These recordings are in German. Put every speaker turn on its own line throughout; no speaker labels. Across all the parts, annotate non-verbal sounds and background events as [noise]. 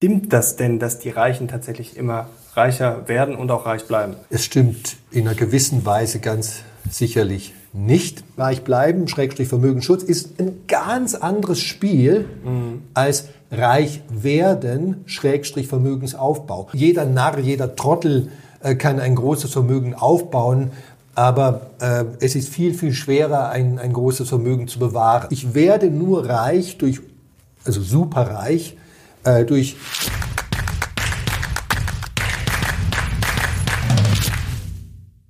Stimmt das denn, dass die Reichen tatsächlich immer reicher werden und auch reich bleiben?
Es stimmt in einer gewissen Weise ganz sicherlich nicht. Reich bleiben, Schrägstrich Vermögensschutz, ist ein ganz anderes Spiel mhm. als reich werden, Schrägstrich Vermögensaufbau. Jeder Narr, jeder Trottel äh, kann ein großes Vermögen aufbauen, aber äh, es ist viel, viel schwerer, ein, ein großes Vermögen zu bewahren. Ich werde nur reich durch, also superreich, äh, durch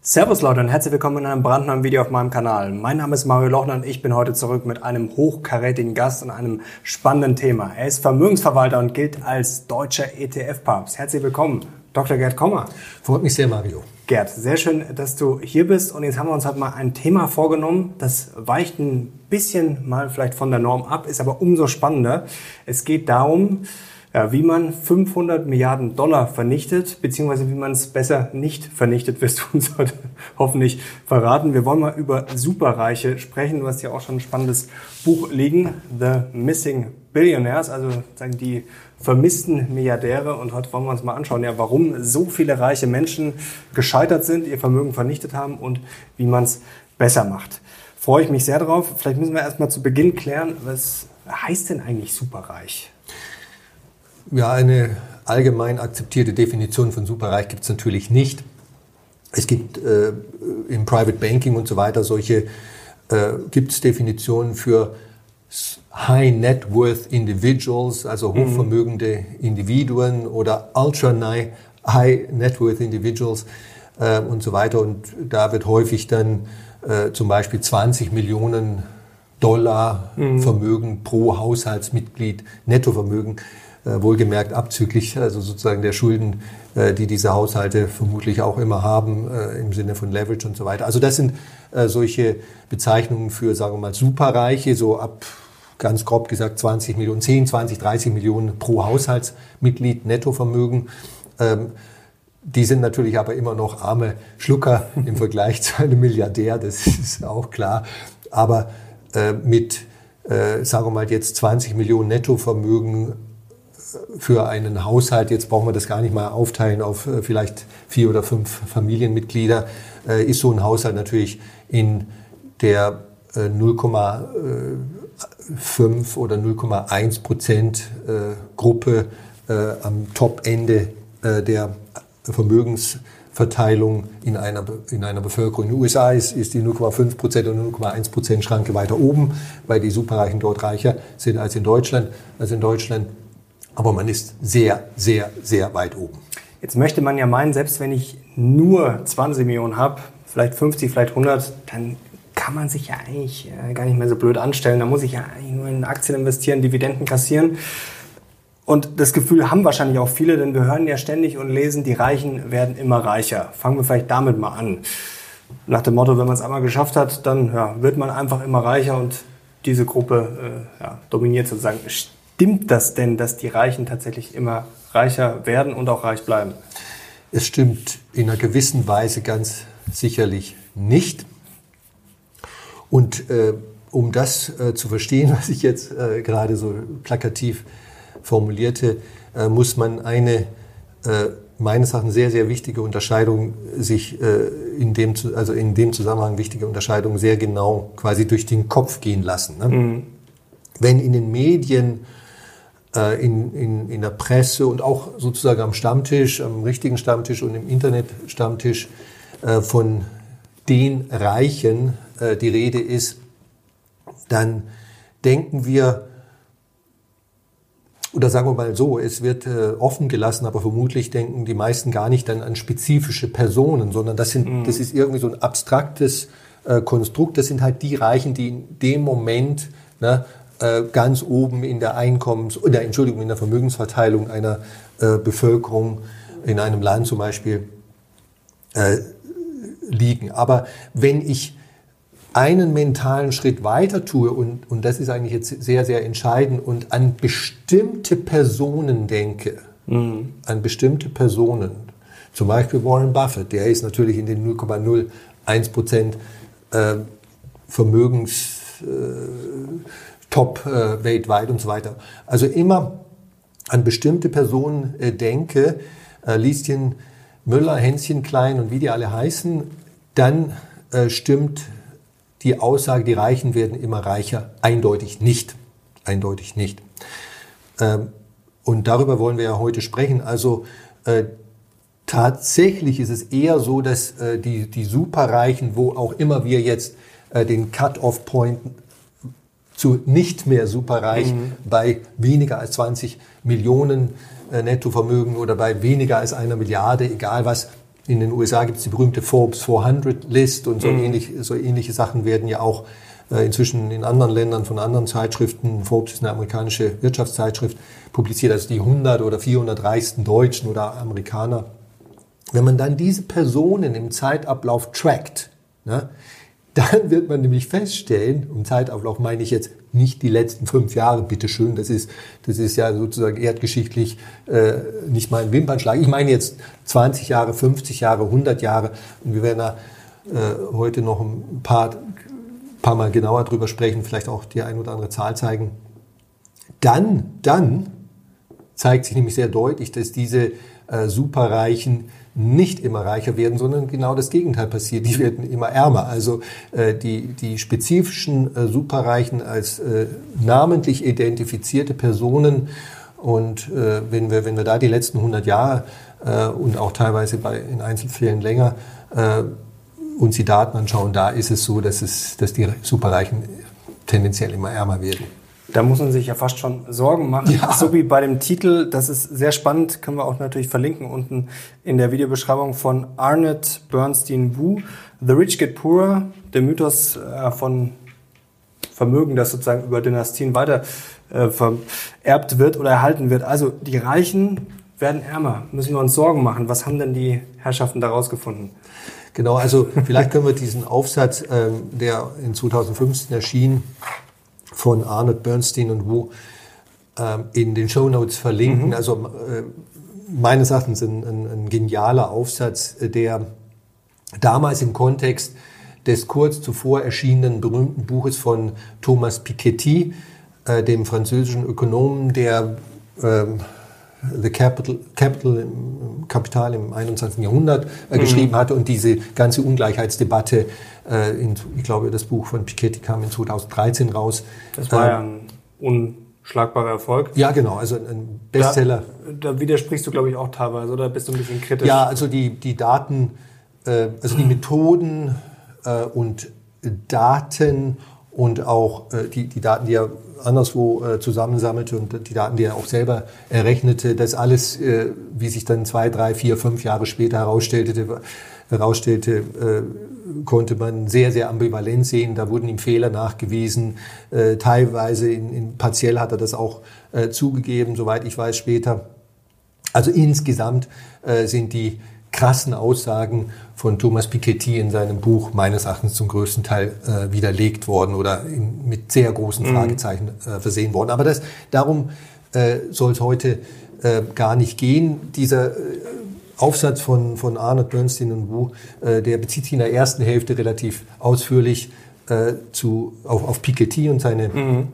Servus Leute und herzlich willkommen in einem brandneuen Video auf meinem Kanal. Mein Name ist Mario Lochner und ich bin heute zurück mit einem hochkarätigen Gast und einem spannenden Thema. Er ist Vermögensverwalter und gilt als deutscher ETF-Papst. Herzlich willkommen, Dr. Gerd Kommer.
Freut mich sehr, Mario.
Gerd, sehr schön, dass du hier bist und jetzt haben wir uns halt mal ein Thema vorgenommen, das weicht ein bisschen mal vielleicht von der Norm ab, ist aber umso spannender. Es geht darum, ja, wie man 500 Milliarden Dollar vernichtet, beziehungsweise wie man es besser nicht vernichtet, wirst du uns heute [laughs] hoffentlich verraten. Wir wollen mal über Superreiche sprechen. Du hast ja auch schon ein spannendes Buch liegen, The Missing Billionaires, also sagen die vermissten Milliardäre. Und heute wollen wir uns mal anschauen, ja, warum so viele reiche Menschen gescheitert sind, ihr Vermögen vernichtet haben und wie man es besser macht. Freue ich mich sehr drauf. Vielleicht müssen wir erstmal zu Beginn klären, was heißt denn eigentlich superreich?
Ja, eine allgemein akzeptierte Definition von superreich gibt es natürlich nicht. Es gibt äh, im Private Banking und so weiter solche, äh, gibt es Definitionen für High Net Worth Individuals, also mhm. hochvermögende Individuen oder Ultra High Net Worth Individuals äh, und so weiter. Und da wird häufig dann äh, zum Beispiel 20 Millionen Dollar mhm. Vermögen pro Haushaltsmitglied, Nettovermögen äh, wohlgemerkt abzüglich, also sozusagen der Schulden, äh, die diese Haushalte vermutlich auch immer haben, äh, im Sinne von Leverage und so weiter. Also das sind solche Bezeichnungen für, sagen wir mal, Superreiche, so ab ganz grob gesagt 20 Millionen, 10, 20, 30 Millionen pro Haushaltsmitglied Nettovermögen. Ähm, die sind natürlich aber immer noch arme Schlucker [laughs] im Vergleich zu einem Milliardär, das ist auch klar. Aber mit, sagen wir mal, jetzt 20 Millionen Nettovermögen für einen Haushalt, jetzt brauchen wir das gar nicht mal aufteilen auf äh, vielleicht vier oder fünf Familienmitglieder, äh, ist so ein Haushalt natürlich in der 0,5 äh, oder 0,1 Prozent Gruppe am Top-Ende der Vermögensverteilung in einer, in einer Bevölkerung. In den USA ist, ist die 0,5 Prozent und 0,1 Prozent Schranke weiter oben, weil die Superreichen dort reicher sind als in Deutschland. Also in Deutschland aber man ist sehr, sehr, sehr weit oben.
Jetzt möchte man ja meinen, selbst wenn ich nur 20 Millionen habe, vielleicht 50, vielleicht 100, dann kann man sich ja eigentlich äh, gar nicht mehr so blöd anstellen. Da muss ich ja eigentlich nur in Aktien investieren, Dividenden kassieren. Und das Gefühl haben wahrscheinlich auch viele, denn wir hören ja ständig und lesen, die Reichen werden immer reicher. Fangen wir vielleicht damit mal an. Nach dem Motto, wenn man es einmal geschafft hat, dann ja, wird man einfach immer reicher und diese Gruppe äh, ja, dominiert sozusagen Stimmt das denn, dass die Reichen tatsächlich immer reicher werden und auch reich bleiben?
Es stimmt in einer gewissen Weise ganz sicherlich nicht. Und äh, um das äh, zu verstehen, [laughs] was ich jetzt äh, gerade so plakativ formulierte, äh, muss man eine äh, meines Erachtens sehr, sehr wichtige Unterscheidung sich äh, in dem, also in dem Zusammenhang wichtige Unterscheidung sehr genau quasi durch den Kopf gehen lassen. Ne? Mhm. Wenn in den Medien äh, in, in, in der Presse und auch sozusagen am Stammtisch, am richtigen Stammtisch und im Internet-Stammtisch äh, von den Reichen äh, die Rede ist, dann denken wir, oder sagen wir mal so, es wird äh, offen gelassen, aber vermutlich denken die meisten gar nicht dann an spezifische Personen, sondern das, sind, mhm. das ist irgendwie so ein abstraktes äh, Konstrukt. Das sind halt die Reichen, die in dem Moment ne, äh, ganz oben in der Einkommens- oder Entschuldigung, in der Vermögensverteilung einer äh, Bevölkerung in einem Land zum Beispiel äh, liegen. Aber wenn ich einen mentalen Schritt weiter tue und, und das ist eigentlich jetzt sehr, sehr entscheidend und an bestimmte Personen denke, mhm. an bestimmte Personen, zum Beispiel Warren Buffett, der ist natürlich in den 0,01 Prozent äh, Vermögens äh, top äh, weltweit und so weiter. Also immer an bestimmte Personen äh, denke, äh, Lieschen Müller, Hänschen Klein und wie die alle heißen, dann äh, stimmt die Aussage, die Reichen werden immer reicher, eindeutig nicht. Eindeutig nicht. Ähm, und darüber wollen wir ja heute sprechen. Also äh, tatsächlich ist es eher so, dass äh, die, die Superreichen, wo auch immer wir jetzt äh, den Cut-off-Point zu nicht mehr superreich mhm. bei weniger als 20 Millionen Nettovermögen oder bei weniger als einer Milliarde, egal was. In den USA gibt es die berühmte Forbes 400 List und so, mhm. ähnlich, so ähnliche Sachen werden ja auch äh, inzwischen in anderen Ländern von anderen Zeitschriften, Forbes ist eine amerikanische Wirtschaftszeitschrift, publiziert, also die 100 oder 400 reichsten Deutschen oder Amerikaner. Wenn man dann diese Personen im Zeitablauf trackt, ne, dann wird man nämlich feststellen, um Zeitablauf meine ich jetzt nicht die letzten fünf Jahre, bitteschön, das ist, das ist ja sozusagen erdgeschichtlich äh, nicht mal ein Wimpernschlag. Ich meine jetzt 20 Jahre, 50 Jahre, 100 Jahre und wir werden da äh, heute noch ein paar, paar Mal genauer drüber sprechen, vielleicht auch die ein oder andere Zahl zeigen. Dann, dann zeigt sich nämlich sehr deutlich, dass diese äh, Superreichen nicht immer reicher werden, sondern genau das Gegenteil passiert. Die werden immer ärmer. Also äh, die, die spezifischen äh, Superreichen als äh, namentlich identifizierte Personen und äh, wenn, wir, wenn wir da die letzten 100 Jahre äh, und auch teilweise bei, in Einzelfällen länger äh, uns die Daten anschauen, da ist es so, dass, es, dass die Superreichen tendenziell immer ärmer werden.
Da muss man sich ja fast schon Sorgen machen. Ja. So wie bei dem Titel, das ist sehr spannend, können wir auch natürlich verlinken unten in der Videobeschreibung von Arnett Bernstein Wu. The Rich Get Poorer, der Mythos äh, von Vermögen, das sozusagen über Dynastien weiter äh, vererbt wird oder erhalten wird. Also die Reichen werden ärmer. Müssen wir uns Sorgen machen. Was haben denn die Herrschaften daraus gefunden?
Genau, also vielleicht können wir diesen Aufsatz, ähm, der in 2015 erschien, von Arnold Bernstein und Wu ähm, in den Show Notes verlinken. Mhm. Also äh, meines Erachtens ein, ein, ein, genialer Aufsatz, der damals im Kontext des kurz zuvor erschienenen berühmten Buches von Thomas Piketty, äh, dem französischen Ökonomen, der ähm, The Capital, Capital im Kapital im 21. Jahrhundert äh, mhm. geschrieben hatte und diese ganze Ungleichheitsdebatte, äh, in, ich glaube, das Buch von Piketty kam in 2013 raus.
Das war ja ein unschlagbarer Erfolg.
Ja, genau, also ein Bestseller.
Da, da widersprichst du, glaube ich, auch teilweise, oder bist du ein bisschen kritisch?
Ja, also die, die Daten, äh, also die Methoden äh, und Daten und auch äh, die, die Daten, die er anderswo äh, zusammensammelte und die Daten, die er auch selber errechnete, das alles, äh, wie sich dann zwei, drei, vier, fünf Jahre später herausstellte, herausstellte äh, konnte man sehr, sehr ambivalent sehen. Da wurden ihm Fehler nachgewiesen. Äh, teilweise, in, in, partiell hat er das auch äh, zugegeben, soweit ich weiß, später. Also insgesamt äh, sind die krassen Aussagen von Thomas Piketty in seinem Buch meines Erachtens zum größten Teil äh, widerlegt worden oder in, mit sehr großen mhm. Fragezeichen äh, versehen worden. Aber das, darum äh, soll es heute äh, gar nicht gehen. Dieser äh, Aufsatz von, von Arnold Bernstein und Wu, äh, der bezieht sich in der ersten Hälfte relativ ausführlich zu, auf, auf Piketty und seine, mhm.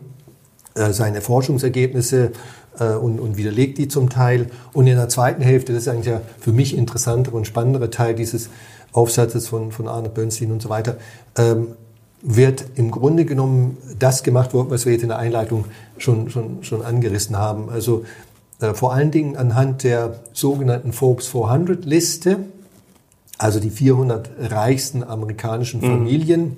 seine Forschungsergebnisse und, und widerlegt die zum Teil. Und in der zweiten Hälfte, das ist eigentlich ja für mich interessantere und spannendere Teil dieses Aufsatzes von, von Arne Bernstein und so weiter, ähm, wird im Grunde genommen das gemacht, was wir jetzt in der Einleitung schon, schon, schon angerissen haben. Also äh, vor allen Dingen anhand der sogenannten Forbes 400 Liste, also die 400 reichsten amerikanischen mhm. Familien, mhm.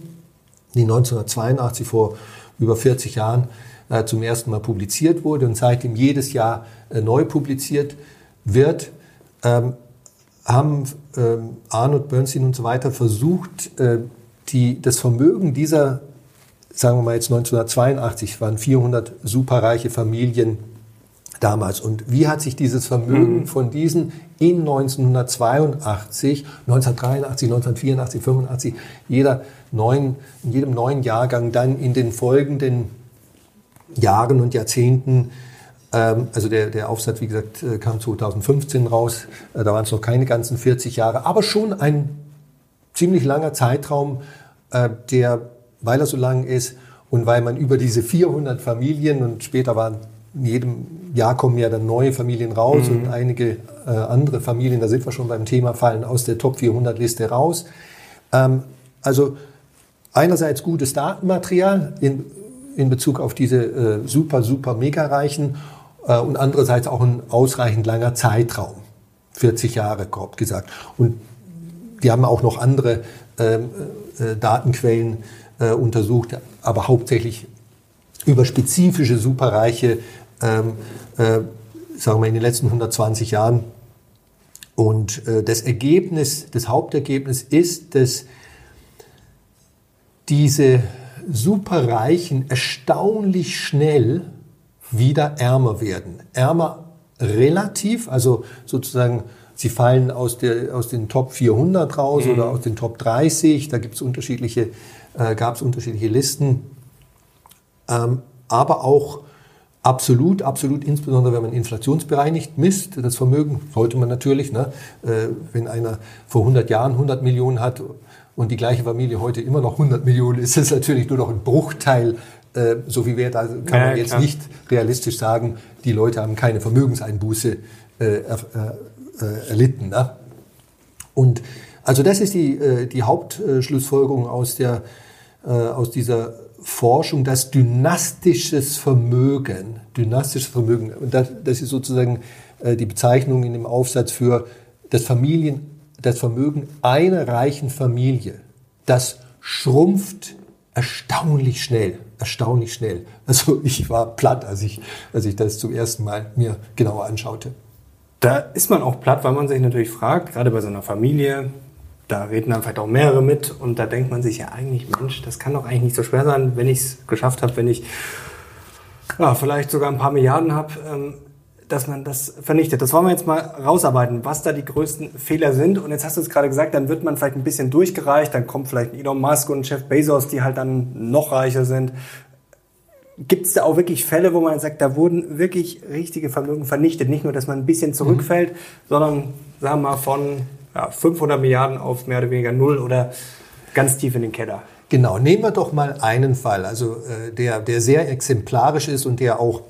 die 1982 vor über 40 Jahren äh, zum ersten Mal publiziert wurde und seitdem jedes Jahr äh, neu publiziert wird, ähm, haben ähm, Arnold Bernstein und so weiter versucht, äh, die, das Vermögen dieser, sagen wir mal jetzt 1982, waren 400 superreiche Familien damals. Und wie hat sich dieses Vermögen mhm. von diesen in 1982, 1983, 1984, 85, jeder neuen, in jedem neuen Jahrgang dann in den folgenden Jahren und Jahrzehnten, ähm, also der, der Aufsatz, wie gesagt, äh, kam 2015 raus, äh, da waren es noch keine ganzen 40 Jahre, aber schon ein ziemlich langer Zeitraum, äh, der, weil er so lang ist und weil man über diese 400 Familien und später waren in jedem Jahr kommen ja dann neue Familien raus mhm. und einige äh, andere Familien, da sind wir schon beim Thema, fallen aus der Top 400 Liste raus. Ähm, also einerseits gutes Datenmaterial in, in Bezug auf diese äh, super, super Mega-Reichen äh, und andererseits auch ein ausreichend langer Zeitraum. 40 Jahre, grob gesagt. Und die haben auch noch andere ähm, äh, Datenquellen äh, untersucht, aber hauptsächlich über spezifische Superreiche, ähm, äh, sagen wir in den letzten 120 Jahren. Und äh, das Ergebnis, das Hauptergebnis ist, dass diese Superreichen erstaunlich schnell wieder ärmer werden. Ärmer relativ, also sozusagen sie fallen aus, der, aus den Top 400 raus mhm. oder aus den Top 30, da gibt's unterschiedliche, äh, gab es unterschiedliche Listen, ähm, aber auch absolut, absolut, insbesondere wenn man inflationsbereinigt misst, das Vermögen sollte man natürlich, ne, äh, wenn einer vor 100 Jahren 100 Millionen hat und die gleiche Familie heute immer noch 100 Millionen, ist das natürlich nur noch ein Bruchteil äh, so viel wert. Also kann ja, man jetzt klar. nicht realistisch sagen, die Leute haben keine Vermögenseinbuße äh, äh, äh, erlitten. Ne? Und also das ist die, äh, die Hauptschlussfolgerung aus, der, äh, aus dieser Forschung, dass dynastisches Vermögen, dynastisches Vermögen, das, das ist sozusagen die Bezeichnung in dem Aufsatz für das Familien, das Vermögen einer reichen Familie, das schrumpft erstaunlich schnell, erstaunlich schnell. Also ich war platt, als ich, als ich das zum ersten Mal mir genauer anschaute.
Da ist man auch platt, weil man sich natürlich fragt, gerade bei so einer Familie, da reden dann vielleicht auch mehrere mit und da denkt man sich ja eigentlich, Mensch, das kann doch eigentlich nicht so schwer sein, wenn ich es geschafft habe, wenn ich ja, vielleicht sogar ein paar Milliarden habe, ähm, dass man das vernichtet. Das wollen wir jetzt mal rausarbeiten, was da die größten Fehler sind. Und jetzt hast du es gerade gesagt, dann wird man vielleicht ein bisschen durchgereicht, dann kommt vielleicht Elon Musk und Jeff Bezos, die halt dann noch reicher sind. Gibt es da auch wirklich Fälle, wo man sagt, da wurden wirklich richtige Vermögen vernichtet? Nicht nur, dass man ein bisschen zurückfällt, mhm. sondern, sagen wir mal, von ja, 500 Milliarden auf mehr oder weniger null oder ganz tief in den Keller.
Genau, nehmen wir doch mal einen Fall, also äh, der, der sehr exemplarisch ist und der auch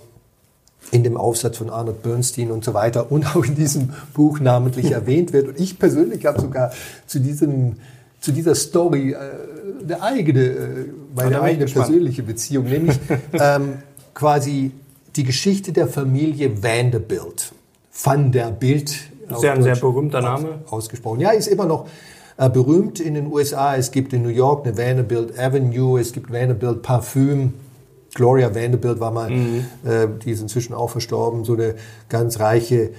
in dem Aufsatz von Arnold Bernstein und so weiter und auch in diesem Buch namentlich [laughs] erwähnt wird. Und ich persönlich habe sogar zu diesem zu dieser Story äh, eine eigene, äh, meine eigene persönliche Beziehung, nämlich [laughs] ähm, quasi die Geschichte der Familie Vanderbilt. Van der Bild.
Sehr ein sehr berühmter Name.
Ausgesprochen. Ja, ist immer noch äh, berühmt in den USA. Es gibt in New York eine Vanderbilt Avenue, es gibt Vanderbilt Parfüm. Gloria Vanderbilt war mal, mhm. äh, die ist inzwischen auch verstorben, so eine ganz reiche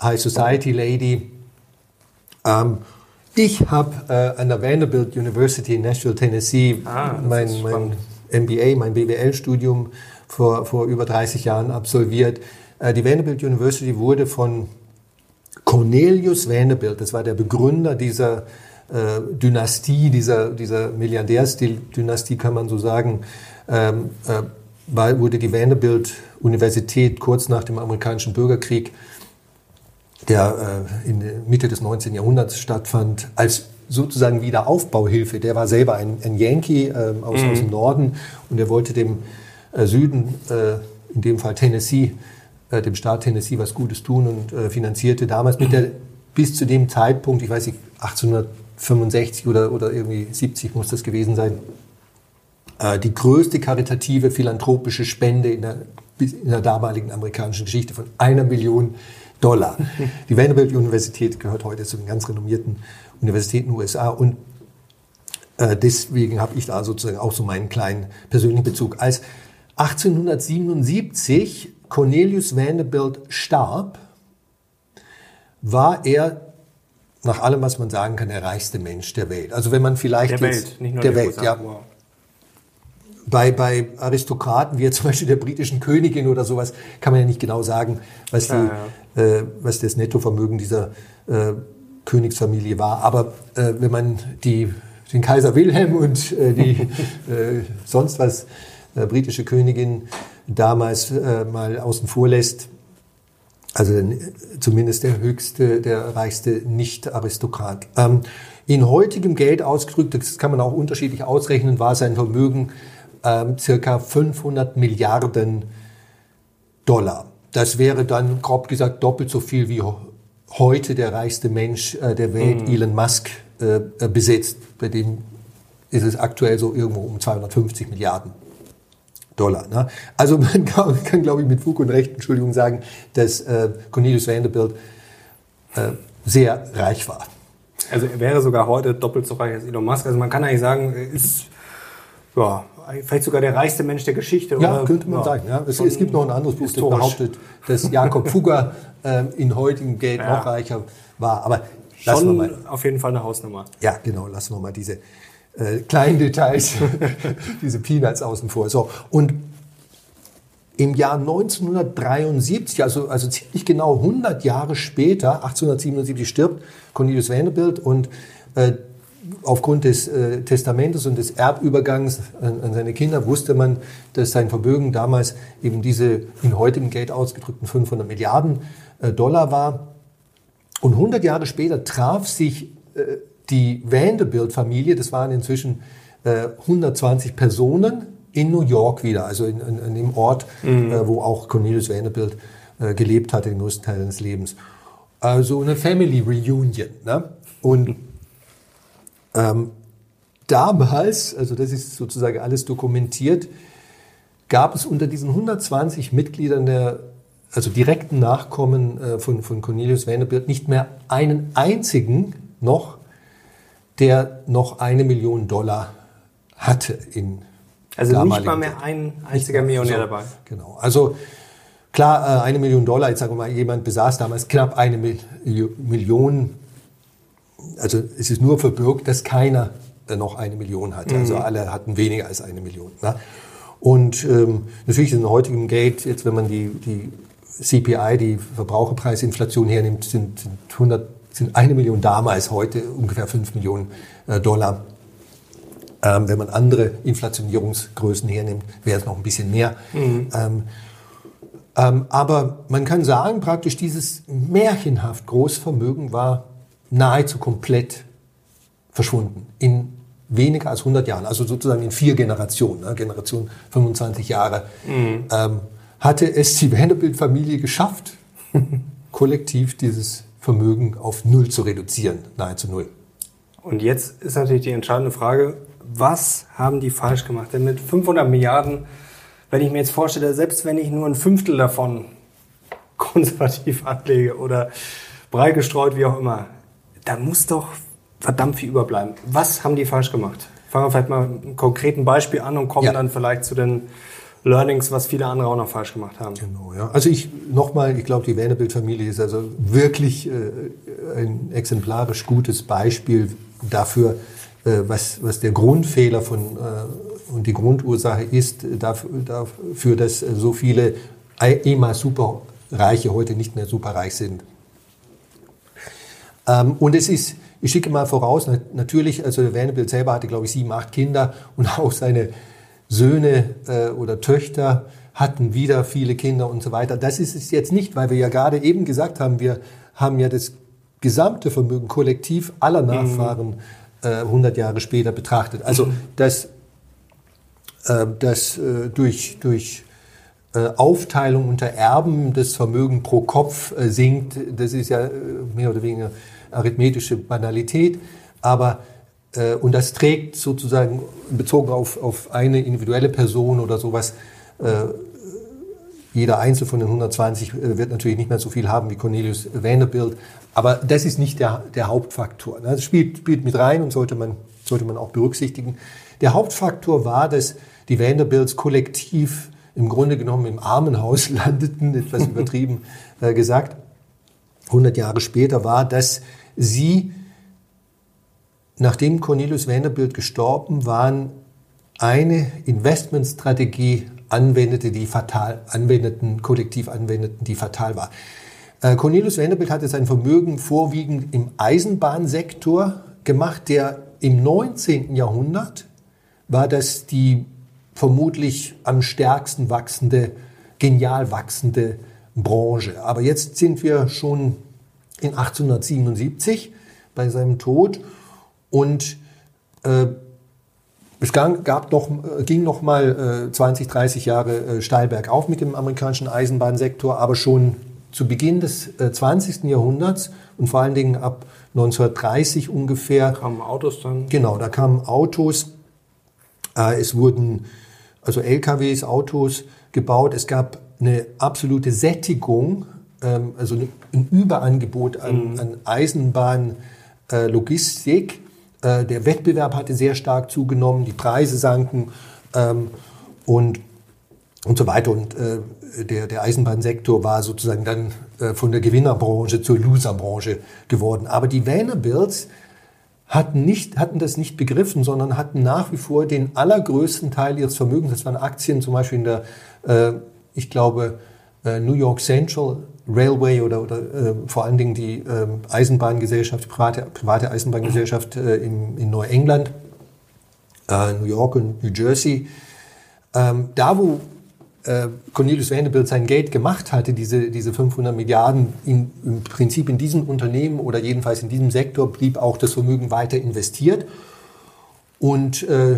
High Society Lady. Ähm, ich habe äh, an der Vanderbilt University in Nashville, Tennessee, ah, mein, mein MBA, mein BWL-Studium vor, vor über 30 Jahren absolviert. Äh, die Vanderbilt University wurde von Cornelius Vanderbilt, das war der Begründer dieser äh, Dynastie, dieser, dieser Milliardärsdynastie, kann man so sagen, ähm, äh, war, wurde die Vanderbilt Universität kurz nach dem amerikanischen Bürgerkrieg, der äh, in der Mitte des 19. Jahrhunderts stattfand, als sozusagen Wiederaufbauhilfe. Der war selber ein, ein Yankee äh, aus, mhm. aus dem Norden und er wollte dem äh, Süden, äh, in dem Fall Tennessee, äh, dem Staat Tennessee was Gutes tun und äh, finanzierte damals mit der bis zu dem Zeitpunkt, ich weiß nicht, 1865 oder, oder irgendwie 70 muss das gewesen sein, die größte karitative philanthropische Spende in der, in der damaligen amerikanischen Geschichte von einer Million Dollar. [laughs] Die Vanderbilt Universität gehört heute zu den ganz renommierten Universitäten USA und äh, deswegen habe ich da sozusagen auch so meinen kleinen persönlichen Bezug. Als 1877 Cornelius Vanderbilt starb, war er nach allem, was man sagen kann, der reichste Mensch der Welt. Also wenn man vielleicht
der jetzt, Welt, nicht nur
der, der Welt, USA, ja. Wow bei, bei Aristokraten, wie zum Beispiel der britischen Königin oder sowas, kann man ja nicht genau sagen, was, die, ja, ja. Äh, was das Nettovermögen dieser äh, Königsfamilie war. Aber äh, wenn man die, den Kaiser Wilhelm und äh, die [laughs] äh, sonst was äh, britische Königin damals mal außen vor lässt, also zumindest der höchste, der reichste Nicht-Aristokrat. Ähm, in heutigem Geld ausgedrückt, das kann man auch unterschiedlich ausrechnen, war sein Vermögen ähm, circa 500 Milliarden Dollar. Das wäre dann, grob gesagt, doppelt so viel wie heute der reichste Mensch äh, der Welt, mhm. Elon Musk, äh, äh, besitzt. Bei dem ist es aktuell so irgendwo um 250 Milliarden Dollar. Ne? Also [laughs] man kann, kann, glaube ich, mit Fug und Recht, Entschuldigung, sagen, dass äh, Cornelius Vanderbilt äh, sehr reich war.
Also er wäre sogar heute doppelt so reich als Elon Musk. Also man kann eigentlich sagen, er ist ja, vielleicht sogar der reichste Mensch der Geschichte.
Ja, oder? könnte man ja, sagen. Ja. Es, es, gibt noch ein anderes Buch, das behauptet, dass Jakob Fugger äh, in heutigem Geld noch reicher war. Aber
lassen wir mal. auf jeden Fall eine Hausnummer.
Ja, genau. Lassen wir mal diese äh, kleinen Details, [laughs] diese Peanuts außen vor. So, und im Jahr 1973, also, also ziemlich genau 100 Jahre später, 1877 stirbt Cornelius Vanderbilt und äh, aufgrund des äh, Testamentes und des Erbübergangs an, an, seine Kinder wusste man, dass sein Vermögen damals eben diese in heutigem Geld ausgedrückten 500 Milliarden äh, Dollar war. Und 100 Jahre später traf sich äh, die Vanderbilt-Familie, das waren inzwischen 120 äh, Personen, in New York wieder, also in, in, in dem Ort, mhm. äh, wo auch Cornelius Vanderbilt äh, gelebt hatte, den größten Teil seines Lebens. Also eine Family Reunion. Ne? Und [laughs] ähm, damals, also das ist sozusagen alles dokumentiert, gab es unter diesen 120 Mitgliedern der also direkten Nachkommen äh, von, von Cornelius Vanderbilt nicht mehr einen einzigen noch, der noch eine Million Dollar hatte in
also nicht mal mehr ein einziger Millionär so, dabei.
Genau. Also klar, äh, eine Million Dollar, jetzt sagen wir mal, jemand besaß damals knapp eine Million. Also es ist nur verbürgt, dass keiner noch eine Million hatte. Also mhm. alle hatten weniger als eine Million. Ne? Und ähm, natürlich in heutigem Geld, jetzt wenn man die, die CPI, die Verbraucherpreisinflation hernimmt, sind, sind 100 sind eine Million damals, heute ungefähr fünf Millionen äh, Dollar ähm, wenn man andere Inflationierungsgrößen hernimmt, wäre es noch ein bisschen mehr. Mhm. Ähm, ähm, aber man kann sagen, praktisch dieses märchenhaft Großvermögen war nahezu komplett verschwunden in weniger als 100 Jahren, also sozusagen in vier Generationen, ne, Generation 25 Jahre, mhm. ähm, hatte es die Vanderbilt-Familie geschafft, [laughs] kollektiv dieses Vermögen auf Null zu reduzieren, nahezu Null.
Und jetzt ist natürlich die entscheidende Frage, was haben die falsch gemacht? Denn mit 500 Milliarden, wenn ich mir jetzt vorstelle, selbst wenn ich nur ein Fünftel davon [laughs] konservativ anlege oder breit gestreut, wie auch immer, da muss doch verdammt viel überbleiben. Was haben die falsch gemacht? Fangen wir vielleicht mal mit einem konkreten Beispiel an und kommen ja. dann vielleicht zu den Learnings, was viele andere auch noch falsch gemacht haben.
Genau, ja. Also ich nochmal, ich glaube, die Vanderbilt-Familie ist also wirklich äh, ein exemplarisch gutes Beispiel dafür, äh, was, was der Grundfehler von, äh, und die Grundursache ist dafür, dafür dass so viele ehemals Superreiche heute nicht mehr superreich sind. Ähm, und es ist, ich schicke mal voraus, natürlich, also der Vanderbilt selber hatte, glaube ich, sieben, acht Kinder [laughs] und auch seine Söhne äh, oder Töchter hatten wieder viele Kinder und so weiter. Das ist es jetzt nicht, weil wir ja gerade eben gesagt haben, wir haben ja das gesamte Vermögen kollektiv aller Nachfahren mhm 100 äh, Jahre später betrachtet. Also mhm. dass, äh, dass äh, durch, durch Aufteilung unter Erben das Vermögen pro Kopf sinkt, das ist ja mehr oder weniger arithmetische Banalität, aber und das trägt sozusagen bezogen auf, auf eine individuelle Person oder sowas jeder Einzel von den 120 wird natürlich nicht mehr so viel haben wie Cornelius Vanderbilt, aber das ist nicht der, der Hauptfaktor. Das spielt, spielt mit rein und sollte man, sollte man auch berücksichtigen. Der Hauptfaktor war, dass die Vanderbilts kollektiv im Grunde genommen im Armenhaus [laughs] landeten, etwas übertrieben äh, gesagt. 100 Jahre später war, dass sie, nachdem Cornelius Vanderbilt gestorben waren, eine Investmentstrategie anwendete, die fatal anwendeten, kollektiv anwendeten, die fatal war. Äh, Cornelius Vanderbilt hatte sein Vermögen vorwiegend im Eisenbahnsektor gemacht, der im 19. Jahrhundert war das die vermutlich am stärksten wachsende, genial wachsende Branche. Aber jetzt sind wir schon in 1877 bei seinem Tod und äh, es gab noch, ging noch mal 20, 30 Jahre steil bergauf mit dem amerikanischen Eisenbahnsektor, aber schon zu Beginn des 20. Jahrhunderts und vor allen Dingen ab 1930 ungefähr.
Kamen Autos dann?
Genau, da kamen Autos. Es wurden also LKWs, Autos gebaut. Es gab eine absolute Sättigung, ähm, also ein Überangebot an, mhm. an Eisenbahnlogistik. Äh, der Wettbewerb hatte sehr stark zugenommen, die Preise sanken ähm, und, und so weiter. Und äh, der, der Eisenbahnsektor war sozusagen dann äh, von der Gewinnerbranche zur Loserbranche geworden. Aber die Vanderbilts hatten, nicht, hatten das nicht begriffen, sondern hatten nach wie vor den allergrößten Teil ihres Vermögens, das waren Aktien zum Beispiel in der, äh, ich glaube, äh, New York Central Railway oder, oder äh, vor allen Dingen die äh, Eisenbahngesellschaft, private, private Eisenbahngesellschaft äh, in, in Neuengland, äh, New York und New Jersey. Ähm, da, wo äh, Cornelius Vanderbilt sein Geld gemacht hatte, diese, diese 500 Milliarden, in, im Prinzip in diesem Unternehmen oder jedenfalls in diesem Sektor blieb auch das Vermögen weiter investiert. Und äh,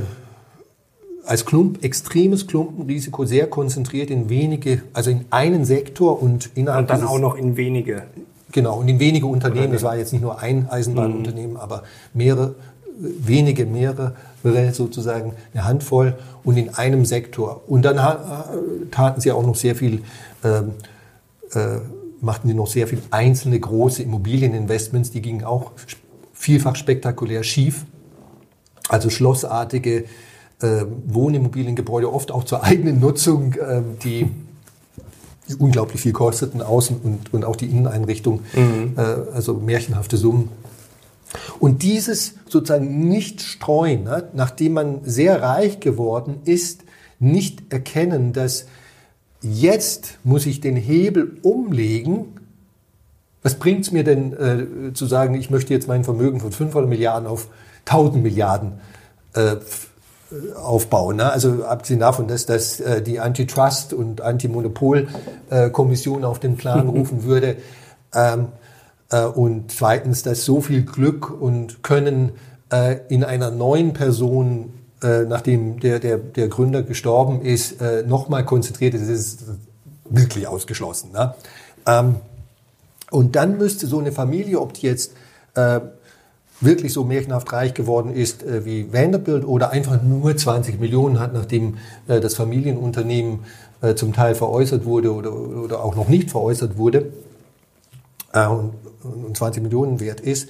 als Klump, extremes Klumpenrisiko sehr konzentriert in wenige, also in einen Sektor und innerhalb.
Und dann auch noch in wenige.
Genau, und in wenige Unternehmen. Das war jetzt nicht nur ein Eisenbahnunternehmen, mhm. aber mehrere, wenige, mehrere sozusagen eine Handvoll und in einem Sektor. Und dann taten sie auch noch sehr viel, ähm, äh, machten sie noch sehr viel einzelne große Immobilieninvestments, die gingen auch vielfach spektakulär schief. Also schlossartige äh, Wohnimmobiliengebäude, oft auch zur eigenen Nutzung, äh, die unglaublich viel kosteten, außen und, und auch die Inneneinrichtung, mhm. äh, also märchenhafte Summen und dieses sozusagen nicht streuen, ne, nachdem man sehr reich geworden ist, nicht erkennen, dass jetzt muss ich den Hebel umlegen. Was bringt es mir denn äh, zu sagen, ich möchte jetzt mein Vermögen von 500 Milliarden auf 1000 Milliarden äh, aufbauen. Ne? Also abgesehen davon, dass das äh, die Antitrust- und Antimonopol-Kommission äh, auf den Plan [laughs] rufen würde. Ähm, äh, und zweitens, dass so viel Glück und Können äh, in einer neuen Person, äh, nachdem der, der, der Gründer gestorben ist, nochmal konzentriert ist, ist wirklich ausgeschlossen. Ne? Ähm, und dann müsste so eine Familie, ob die jetzt wirklich so märchenhaft reich geworden ist äh, wie Vanderbilt oder einfach nur 20 Millionen hat, nachdem äh, das Familienunternehmen äh, zum Teil veräußert wurde oder, oder auch noch nicht veräußert wurde. und 20 Millionen wert ist,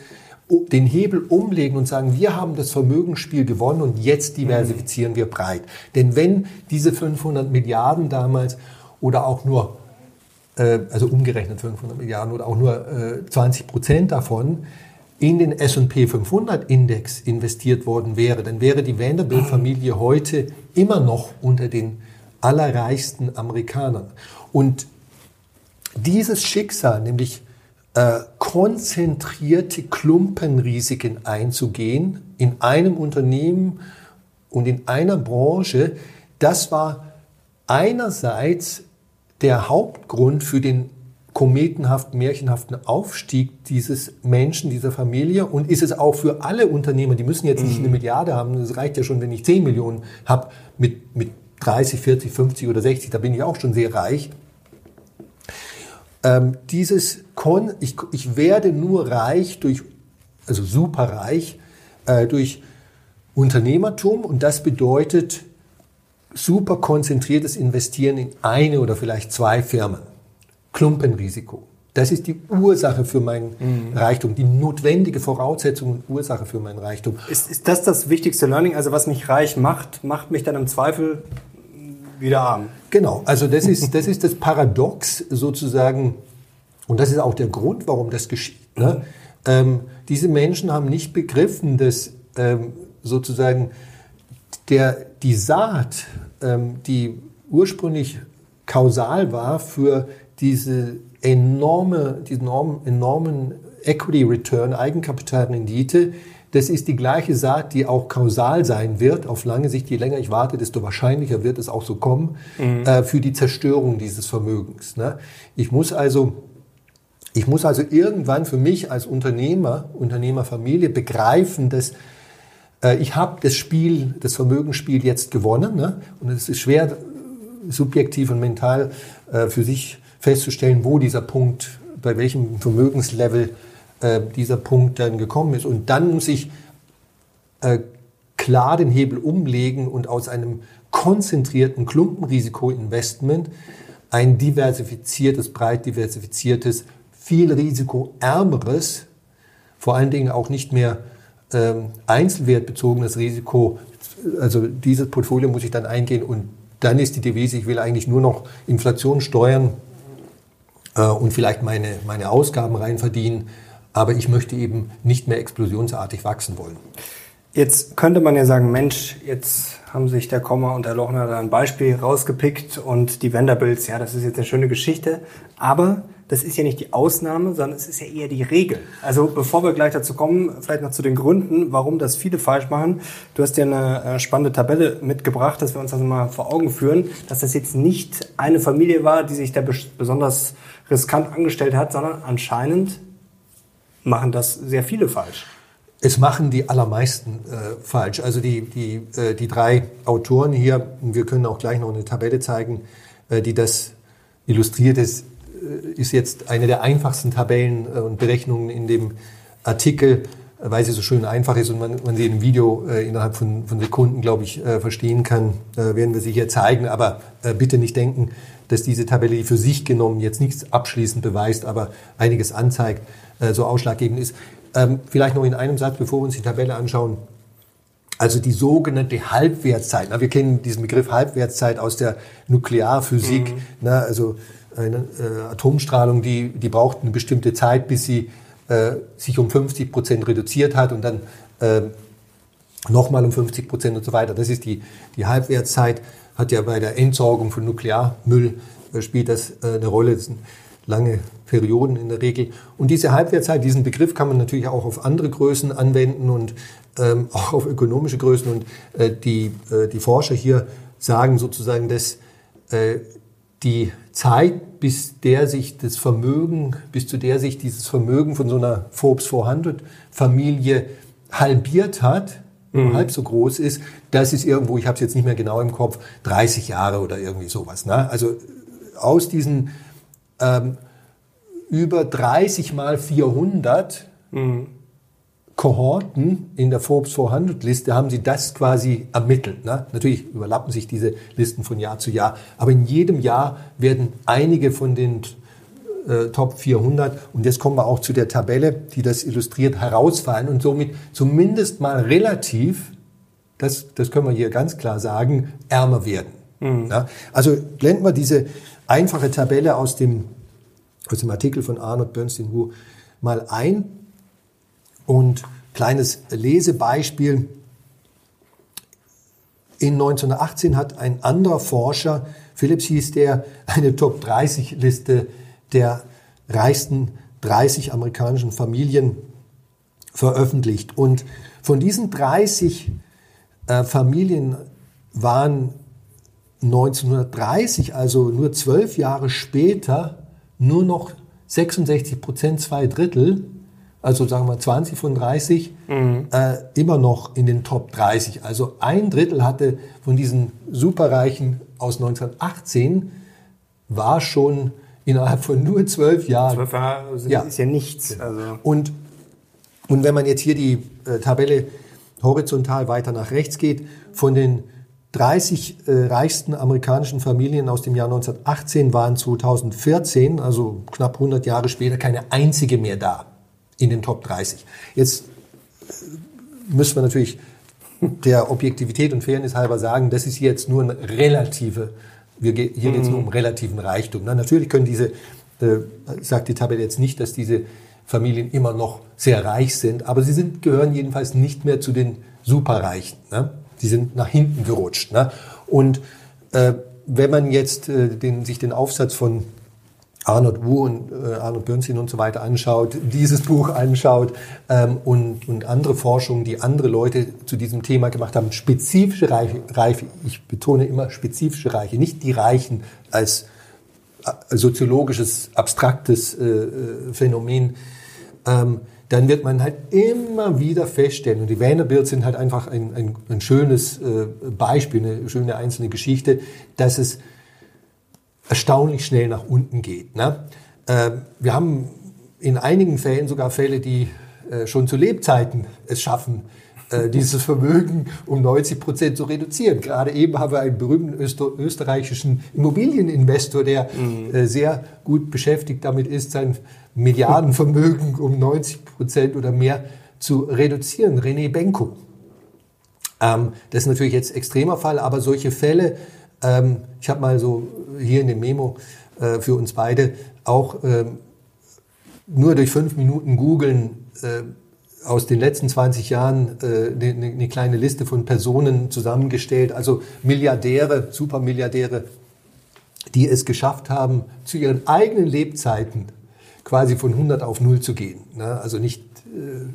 den Hebel umlegen und sagen, wir haben das Vermögensspiel gewonnen und jetzt diversifizieren wir breit. Denn wenn diese 500 Milliarden damals oder auch nur, äh, also umgerechnet 500 Milliarden oder auch nur 20 Prozent davon in den S&P 500 Index investiert worden wäre, dann wäre die Vanderbilt-Familie heute immer noch unter den allerreichsten Amerikanern. Und dieses Schicksal, nämlich äh, konzentrierte Klumpenrisiken einzugehen in einem Unternehmen und in einer Branche, das war einerseits der Hauptgrund für den kometenhaften, märchenhaften Aufstieg dieses Menschen, dieser Familie und ist es auch für alle Unternehmer, die müssen jetzt nicht eine mhm. Milliarde haben, es reicht ja schon, wenn ich 10 Millionen habe, mit, mit 30, 40, 50 oder 60, da bin ich auch schon sehr reich. Ähm, dieses Kon ich, ich werde nur reich durch, also superreich, äh, durch Unternehmertum und das bedeutet super konzentriertes Investieren in eine oder vielleicht zwei Firmen. Klumpenrisiko. Das ist die Ursache für meinen mhm. Reichtum, die notwendige Voraussetzung und Ursache für meinen Reichtum.
Ist, ist das das wichtigste Learning? Also was mich reich macht, macht mich dann im Zweifel wieder arm.
Genau, also das ist das, ist das Paradox sozusagen, und das ist auch der Grund, warum das geschieht. Ne? Ähm, diese Menschen haben nicht begriffen, dass ähm, sozusagen der, die Saat, ähm, die ursprünglich kausal war für diese enorme, diesen enormen, Equity Return, Eigenkapitalrendite, das ist die gleiche Saat, die auch kausal sein wird. Auf lange Sicht, je länger ich warte, desto wahrscheinlicher wird es auch so kommen, mhm. äh, für die Zerstörung dieses Vermögens. Ne? Ich muss also, ich muss also irgendwann für mich als Unternehmer, Unternehmerfamilie begreifen, dass äh, ich habe das Spiel, das Vermögensspiel jetzt gewonnen. Ne? Und es ist schwer, subjektiv und mental äh, für sich festzustellen, wo dieser Punkt, bei welchem Vermögenslevel äh, dieser Punkt dann gekommen ist. Und dann muss ich äh, klar den Hebel umlegen und aus einem konzentrierten Klumpenrisikoinvestment ein diversifiziertes, breit diversifiziertes, viel risikoärmeres, vor allen Dingen auch nicht mehr ähm, einzelwertbezogenes Risiko, also dieses Portfolio muss ich dann eingehen und dann ist die Devise, ich will eigentlich nur noch Inflation steuern äh, und vielleicht meine, meine Ausgaben rein verdienen, aber ich möchte eben nicht mehr explosionsartig wachsen wollen.
Jetzt könnte man ja sagen, Mensch, jetzt haben sich der Komma und der Lochner da ein Beispiel rausgepickt und die Vanderbilts, ja, das ist jetzt eine schöne Geschichte, aber das ist ja nicht die Ausnahme, sondern es ist ja eher die Regel. Also bevor wir gleich dazu kommen, vielleicht noch zu den Gründen, warum das viele falsch machen. Du hast ja eine äh, spannende Tabelle mitgebracht, dass wir uns das mal vor Augen führen, dass das jetzt nicht eine Familie war, die sich da besonders riskant angestellt hat, sondern anscheinend machen das sehr viele falsch.
Es machen die allermeisten äh, falsch. Also die, die, äh, die drei Autoren hier, wir können auch gleich noch eine Tabelle zeigen, äh, die das illustriert, ist, ist jetzt eine der einfachsten Tabellen äh, und Berechnungen in dem Artikel, weil sie so schön einfach ist und man, man sie im Video äh, innerhalb von, von Sekunden, glaube ich, verstehen kann, werden wir sie hier zeigen. Aber bitte nicht denken, dass diese Tabelle für sich genommen jetzt nichts abschließend beweist, aber einiges anzeigt, so ausschlaggebend ist. Ähm, vielleicht noch in einem Satz, bevor wir uns die Tabelle anschauen. Also die sogenannte Halbwertszeit. Na, wir kennen diesen Begriff Halbwertszeit aus der Nuklearphysik. Mhm. Na, also eine äh, Atomstrahlung, die, die braucht eine bestimmte Zeit, bis sie äh, sich um 50 Prozent reduziert hat und dann äh, nochmal um 50 Prozent und so weiter. Das ist die, die Halbwertszeit. Hat ja bei der Entsorgung von Nuklearmüll äh, spielt das äh, eine Rolle. Das sind lange Perioden in der Regel. Und diese Halbwertszeit, diesen Begriff kann man natürlich auch auf andere Größen anwenden und ähm, [laughs] auch auf ökonomische Größen. Und äh, die, die Forscher hier sagen sozusagen, dass die Zeit, bis der sich das Vermögen, bis zu der sich dieses Vermögen von so einer Forbes 400 Familie halbiert hat, mhm. halb so groß ist, das ist irgendwo, ich habe es jetzt nicht mehr genau im Kopf, 30 Jahre oder irgendwie sowas. Ne? Also aus diesen ähm, über 30 mal 400 mhm. Kohorten in der Forbes 400 Liste haben sie das quasi ermittelt. Ne? Natürlich überlappen sich diese Listen von Jahr zu Jahr, aber in jedem Jahr werden einige von den äh, Top 400 und jetzt kommen wir auch zu der Tabelle, die das illustriert, herausfallen und somit zumindest mal relativ, das, das können wir hier ganz klar sagen, ärmer werden. Mhm. Ja? Also blenden wir diese einfache Tabelle aus dem aus dem Artikel von Arnold Bernstein Wu mal ein. Und kleines Lesebeispiel. In 1918 hat ein anderer Forscher, Phillips hieß der, eine Top 30 Liste der reichsten 30 amerikanischen Familien veröffentlicht. Und von diesen 30 äh, Familien waren 1930, also nur zwölf Jahre später, nur noch 66 Prozent, zwei Drittel, also sagen wir 20 von 30, mhm. äh, immer noch in den Top 30. Also ein Drittel hatte von diesen Superreichen aus 1918 war schon innerhalb von nur zwölf Jahren.
Zwölf Jahre ja. ist ja nichts.
Also. Und, und wenn man jetzt hier die äh, Tabelle horizontal weiter nach rechts geht, von den 30 äh, reichsten amerikanischen Familien aus dem Jahr 1918 waren 2014, also knapp 100 Jahre später, keine einzige mehr da in den Top 30. Jetzt äh, müssen wir natürlich der Objektivität und Fairness halber sagen, das ist jetzt nur eine relative, wir, hier geht es nur um mhm. relativen Reichtum. Na, natürlich können diese, äh, sagt die Tabelle jetzt nicht, dass diese Familien immer noch sehr reich sind, aber sie sind, gehören jedenfalls nicht mehr zu den Superreichen. Ne? die sind nach hinten gerutscht. Ne? Und äh, wenn man jetzt äh, den, sich den Aufsatz von Arnold Wu und äh, Arnold Bernstein und so weiter anschaut, dieses Buch anschaut ähm, und, und andere Forschungen, die andere Leute zu diesem Thema gemacht haben, spezifische Reiche, Reiche, ich betone immer spezifische Reiche, nicht die Reichen als äh, soziologisches, abstraktes äh, äh, Phänomen, ähm, dann wird man halt immer wieder feststellen, und die Vanderbilts sind halt einfach ein, ein, ein schönes äh, Beispiel, eine schöne einzelne Geschichte, dass es erstaunlich schnell nach unten geht. Ne? Äh, wir haben in einigen Fällen sogar Fälle, die äh, schon zu Lebzeiten es schaffen, äh, dieses Vermögen um 90 Prozent zu reduzieren. Gerade eben haben wir einen berühmten Öster österreichischen Immobilieninvestor, der mhm. äh, sehr gut beschäftigt damit ist, sein Milliardenvermögen um 90 Prozent oder mehr zu reduzieren. René Benko. Ähm, das ist natürlich jetzt extremer Fall, aber solche Fälle, ähm, ich habe mal so hier in dem Memo äh, für uns beide auch ähm, nur durch fünf Minuten googeln äh, aus den letzten 20 Jahren äh, eine, eine kleine Liste von Personen zusammengestellt, also Milliardäre, Supermilliardäre, die es geschafft haben, zu ihren eigenen Lebzeiten quasi von 100 auf 0 zu gehen. Ne? Also nicht äh,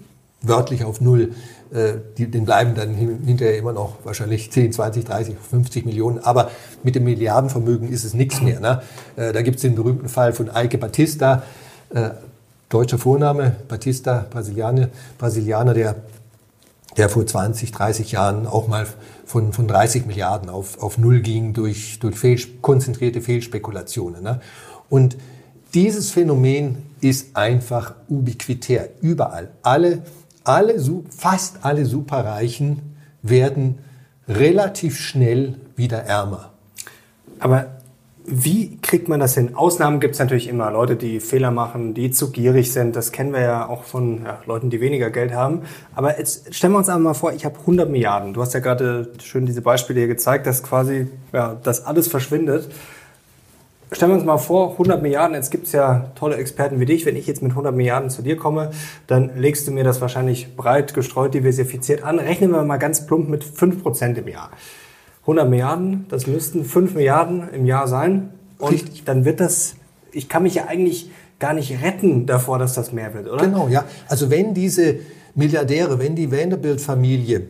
wörtlich auf 0, äh, den bleiben dann hinterher immer noch wahrscheinlich 10, 20, 30, 50 Millionen. Aber mit dem Milliardenvermögen ist es nichts mehr. Ne? Äh, da gibt es den berühmten Fall von Eike Batista, äh, deutscher Vorname, Batista, Brasilianer, Brasilianer der, der vor 20, 30 Jahren auch mal von, von 30 Milliarden auf, auf Null ging durch, durch fehl, konzentrierte Fehlspekulationen. Ne? Und dieses Phänomen ist einfach ubiquitär, überall. Alle, alle, fast alle Superreichen werden relativ schnell wieder ärmer.
Aber wie kriegt man das hin? Ausnahmen gibt es natürlich immer. Leute, die Fehler machen, die zu gierig sind. Das kennen wir ja auch von ja, Leuten, die weniger Geld haben. Aber jetzt stellen wir uns einmal vor, ich habe 100 Milliarden. Du hast ja gerade schön diese Beispiele hier gezeigt, dass quasi ja, das alles verschwindet. Stellen wir uns mal vor, 100 Milliarden, jetzt gibt es ja tolle Experten wie dich. Wenn ich jetzt mit 100 Milliarden zu dir komme, dann legst du mir das wahrscheinlich breit gestreut, diversifiziert an. Rechnen wir mal ganz plump mit 5% im Jahr. 100 Milliarden, das müssten 5 Milliarden im Jahr sein. Und Richtig. dann wird das, ich kann mich ja eigentlich gar nicht retten davor, dass das mehr wird, oder?
Genau, ja. Also wenn diese Milliardäre, wenn die Vanderbilt-Familie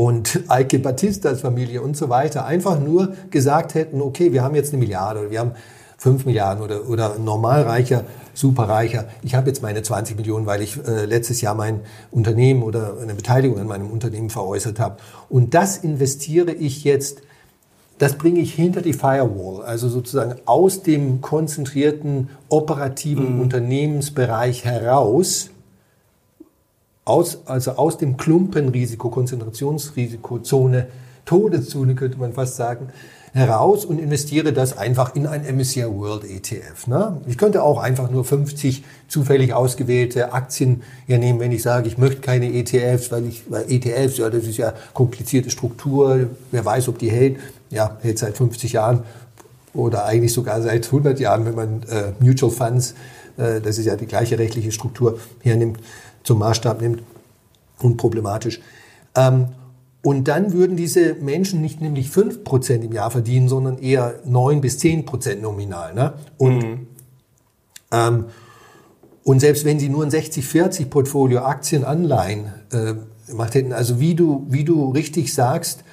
und Eike Batistas Familie und so weiter einfach nur gesagt hätten, okay, wir haben jetzt eine Milliarde, wir haben 5 Milliarden oder, oder normalreicher, superreicher. Ich habe jetzt meine 20 Millionen, weil ich äh, letztes Jahr mein Unternehmen oder eine Beteiligung an meinem Unternehmen veräußert habe. Und das investiere ich jetzt, das bringe ich hinter die Firewall, also sozusagen aus dem konzentrierten operativen mhm. Unternehmensbereich heraus, aus, also aus dem Klumpenrisiko, Konzentrationsrisikozone, Todeszone könnte man fast sagen, heraus und investiere das einfach in ein MSCI World ETF. Ne? Ich könnte auch einfach nur 50 zufällig ausgewählte Aktien hier nehmen, wenn ich sage, ich möchte keine ETFs, weil ich, weil ETFs, ja, das ist ja komplizierte Struktur, wer weiß, ob die hält. Ja, hält seit 50 Jahren oder eigentlich sogar seit 100 Jahren, wenn man äh, Mutual Funds, äh, das ist ja die gleiche rechtliche Struktur, hernimmt, zum Maßstab nimmt, unproblematisch. Ähm, und dann würden diese Menschen nicht nämlich 5% im Jahr verdienen, sondern eher 9 bis 10% nominal. Ne? Und, mhm. ähm, und selbst wenn sie nur ein 60-40-Portfolio Aktien, Anleihen äh, gemacht hätten, also wie du, wie du richtig sagst,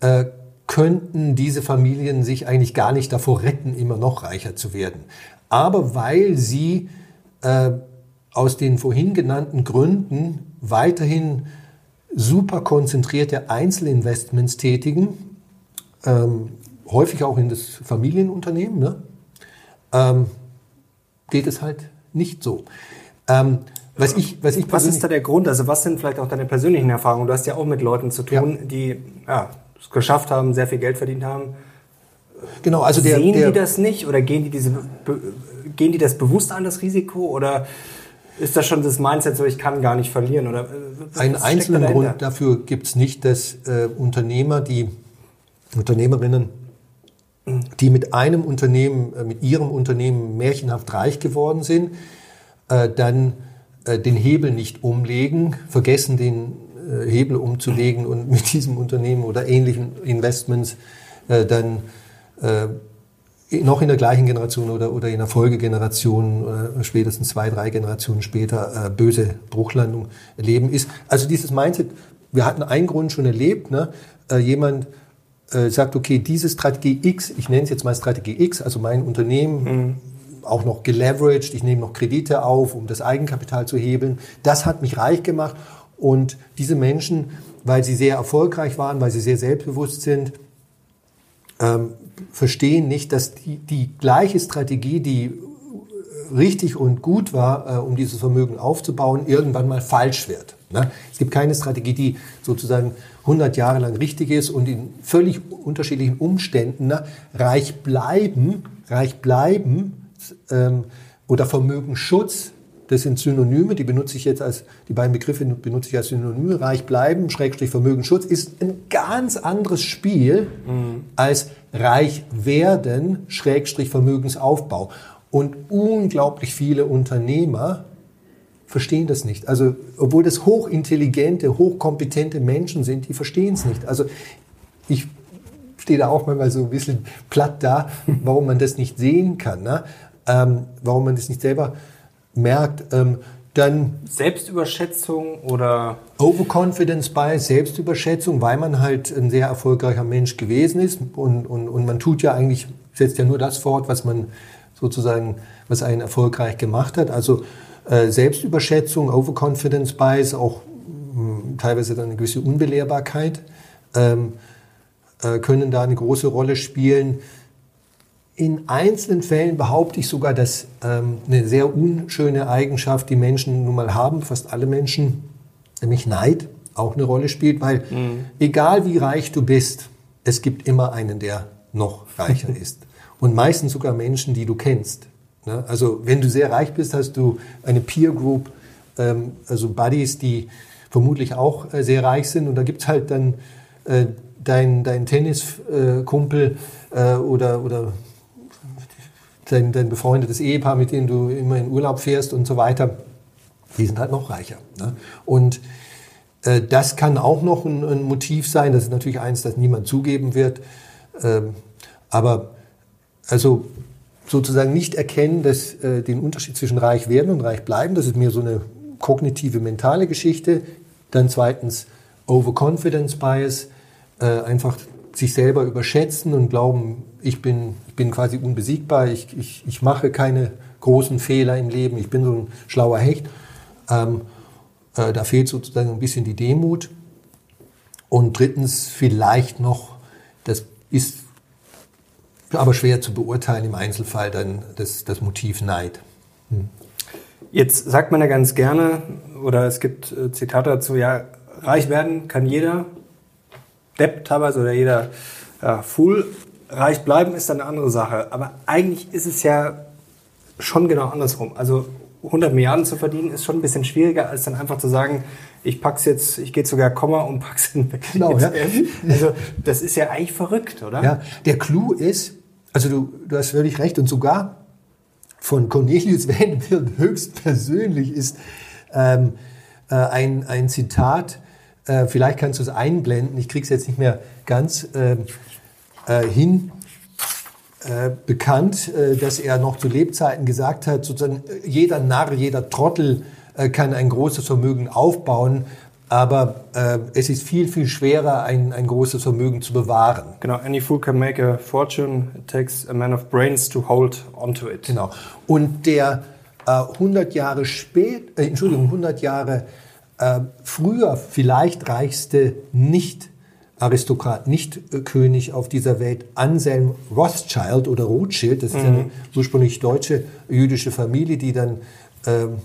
äh, könnten diese Familien sich eigentlich gar nicht davor retten, immer noch reicher zu werden. Aber weil sie äh, aus den vorhin genannten Gründen weiterhin super konzentrierte Einzelinvestments tätigen, ähm, häufig auch in das Familienunternehmen, ne? ähm, geht es halt nicht so. Ähm,
was ich, was ich was ist da der Grund? Also was sind vielleicht auch deine persönlichen Erfahrungen? Du hast ja auch mit Leuten zu tun, ja. die ja, es geschafft haben, sehr viel Geld verdient haben.
Genau, also der,
sehen
der,
die das nicht oder gehen die diese gehen die das bewusst an das Risiko oder ist das schon das Mindset so, ich kann gar nicht verlieren? Oder
äh, Einen einzelnen da Grund dafür gibt es nicht, dass äh, Unternehmer, die Unternehmerinnen, die mit einem Unternehmen, äh, mit ihrem Unternehmen märchenhaft reich geworden sind, äh, dann äh, den Hebel nicht umlegen, vergessen den Hebel umzulegen und [laughs] mit diesem Unternehmen oder ähnlichen Investments dann noch in der gleichen Generation oder, oder in der Folgegeneration, äh, spätestens zwei, drei Generationen später, äh, böse Bruchlandung erleben ist. Also dieses Mindset, wir hatten einen Grund schon erlebt, ne? äh, jemand äh, sagt, okay, diese Strategie X, ich nenne es jetzt mal Strategie X, also mein Unternehmen, mhm. auch noch geleveraged, ich nehme noch Kredite auf, um das Eigenkapital zu hebeln. Das hat mich reich gemacht und diese Menschen, weil sie sehr erfolgreich waren, weil sie sehr selbstbewusst sind, ähm, verstehen nicht, dass die, die gleiche Strategie, die richtig und gut war, äh, um dieses Vermögen aufzubauen, irgendwann mal falsch wird. Ne? Es gibt keine Strategie, die sozusagen 100 Jahre lang richtig ist und in völlig unterschiedlichen Umständen ne, reich bleiben, reich bleiben ähm, oder Vermögensschutz, das sind Synonyme, die benutze ich jetzt als, die beiden Begriffe benutze ich als Synonyme, reich bleiben, Schrägstrich Vermögensschutz, ist ein ganz anderes Spiel mhm. als reich werden, Schrägstrich Vermögensaufbau. Und unglaublich viele Unternehmer verstehen das nicht. Also, obwohl das hochintelligente, hochkompetente Menschen sind, die verstehen es nicht. Also, ich stehe da auch manchmal so ein bisschen platt da, warum man das nicht sehen kann, ne? ähm, warum man das nicht selber merkt. Ähm, dann
Selbstüberschätzung oder
Overconfidence Bias, Selbstüberschätzung, weil man halt ein sehr erfolgreicher Mensch gewesen ist und, und, und man tut ja eigentlich, setzt ja nur das fort, was man sozusagen, was einen erfolgreich gemacht hat. Also äh, Selbstüberschätzung, Overconfidence Bias, auch mh, hm, teilweise dann eine gewisse Unbelehrbarkeit ähm, äh, können da eine große Rolle spielen. In einzelnen Fällen behaupte ich sogar, dass ähm, eine sehr unschöne Eigenschaft, die Menschen nun mal haben, fast alle Menschen, nämlich Neid, auch eine Rolle spielt, weil mhm. egal wie reich du bist, es gibt immer einen, der noch reicher [laughs] ist und meistens sogar Menschen, die du kennst. Ne? Also wenn du sehr reich bist, hast du eine Peer Group, ähm, also Buddies, die vermutlich auch äh, sehr reich sind und da gibt's halt dann äh, dein, dein Tenniskumpel äh, oder, oder dein, dein befreundetes Ehepaar, mit dem du immer in Urlaub fährst und so weiter, die sind halt noch reicher. Ne? Und äh, das kann auch noch ein, ein, Motiv sein. Das ist natürlich eins, das niemand zugeben wird. Ähm, aber also sozusagen nicht erkennen, dass äh, den Unterschied zwischen reich werden und reich bleiben, das ist mehr so eine kognitive, mentale Geschichte. Dann zweitens Overconfidence Bias, äh, einfach sich selber überschätzen und glauben, ich bin, ich bin quasi unbesiegbar, ich, ich, ich mache keine großen Fehler im Leben, ich bin so ein schlauer Hecht. Ähm, äh, da fehlt sozusagen ein bisschen die Demut. Und drittens vielleicht noch, das ist aber schwer zu beurteilen im Einzelfall dann das, das Motiv Neid. Hm.
Jetzt sagt man ja ganz gerne, oder es gibt äh, Zitate dazu, ja, reich werden kann jeder, Depp teilweise oder jeder ja, Fool. Reich bleiben ist dann eine andere Sache. Aber eigentlich ist es ja schon genau andersrum. Also 100 Milliarden zu verdienen ist schon ein bisschen schwieriger, als dann einfach zu sagen, ich pack's jetzt, ich gehe sogar Komma und pack's in genau, ja. Also das ist ja eigentlich verrückt, oder?
Ja, der Clou ist, also du, du hast völlig recht und sogar von Cornelius [laughs] Vanderbilt höchstpersönlich ist ähm, äh, ein, ein Zitat, äh, vielleicht kannst du es einblenden, ich krieg's jetzt nicht mehr ganz äh, äh, hin, äh, bekannt, äh, dass er noch zu Lebzeiten gesagt hat, sozusagen jeder Narr, jeder Trottel kann ein großes Vermögen aufbauen, aber äh, es ist viel, viel schwerer, ein, ein großes Vermögen zu bewahren.
Genau, any fool can make a fortune. It takes a man of brains to hold onto it.
Genau. Und der äh, 100 Jahre spät, äh, Entschuldigung, 100 Jahre äh, früher vielleicht reichste nicht Aristokrat, nicht äh, König auf dieser Welt, Anselm Rothschild oder Rothschild, das ist mhm. eine ursprünglich deutsche jüdische Familie, die dann ähm,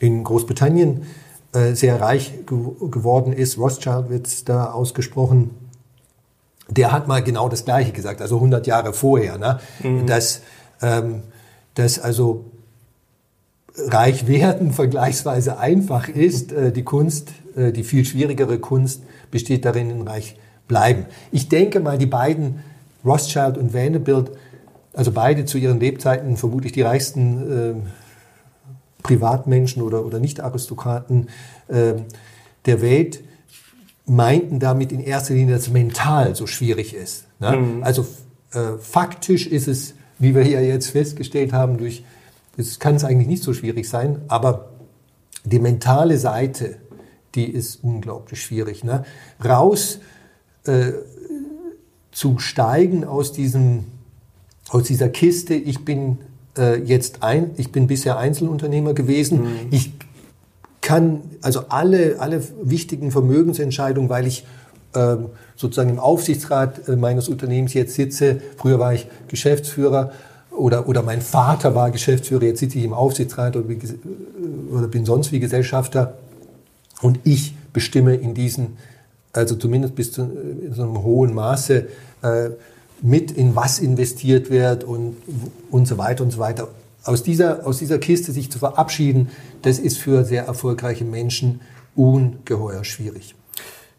in Großbritannien äh, sehr reich ge geworden ist, Rothschild wird da ausgesprochen, der hat mal genau das Gleiche gesagt, also 100 Jahre vorher, ne? Mhm. dass, ähm, dass also reich werden vergleichsweise einfach ist. Äh, die Kunst, äh, die viel schwierigere Kunst besteht darin, in reich bleiben. Ich denke mal, die beiden, Rothschild und Vanderbilt, also beide zu ihren Lebzeiten vermutlich die reichsten äh, Privatmenschen oder, oder Nicht-Aristokraten äh, der Welt meinten damit in erster Linie, dass es mental so schwierig ist. Ne? Mhm. Also äh, faktisch ist es, wie wir hier jetzt festgestellt haben, durch es kann es eigentlich nicht so schwierig sein, aber die mentale Seite, die ist unglaublich schwierig. Ne? Raus äh, zu steigen aus diesem, aus dieser Kiste, ich bin äh, jetzt ein, ich bin bisher Einzelunternehmer gewesen. Mhm. Ich kann also alle, alle wichtigen Vermögensentscheidungen, weil ich äh, sozusagen im Aufsichtsrat äh, meines Unternehmens jetzt sitze. Früher war ich Geschäftsführer oder, oder mein Vater war Geschäftsführer, jetzt sitze ich im Aufsichtsrat oder, oder bin sonst wie Gesellschafter. Und ich bestimme in diesen, also zumindest bis zu in so einem hohen Maße, äh, mit in was investiert wird und, und so weiter und so weiter. Aus dieser, aus dieser Kiste sich zu verabschieden, das ist für sehr erfolgreiche Menschen ungeheuer schwierig.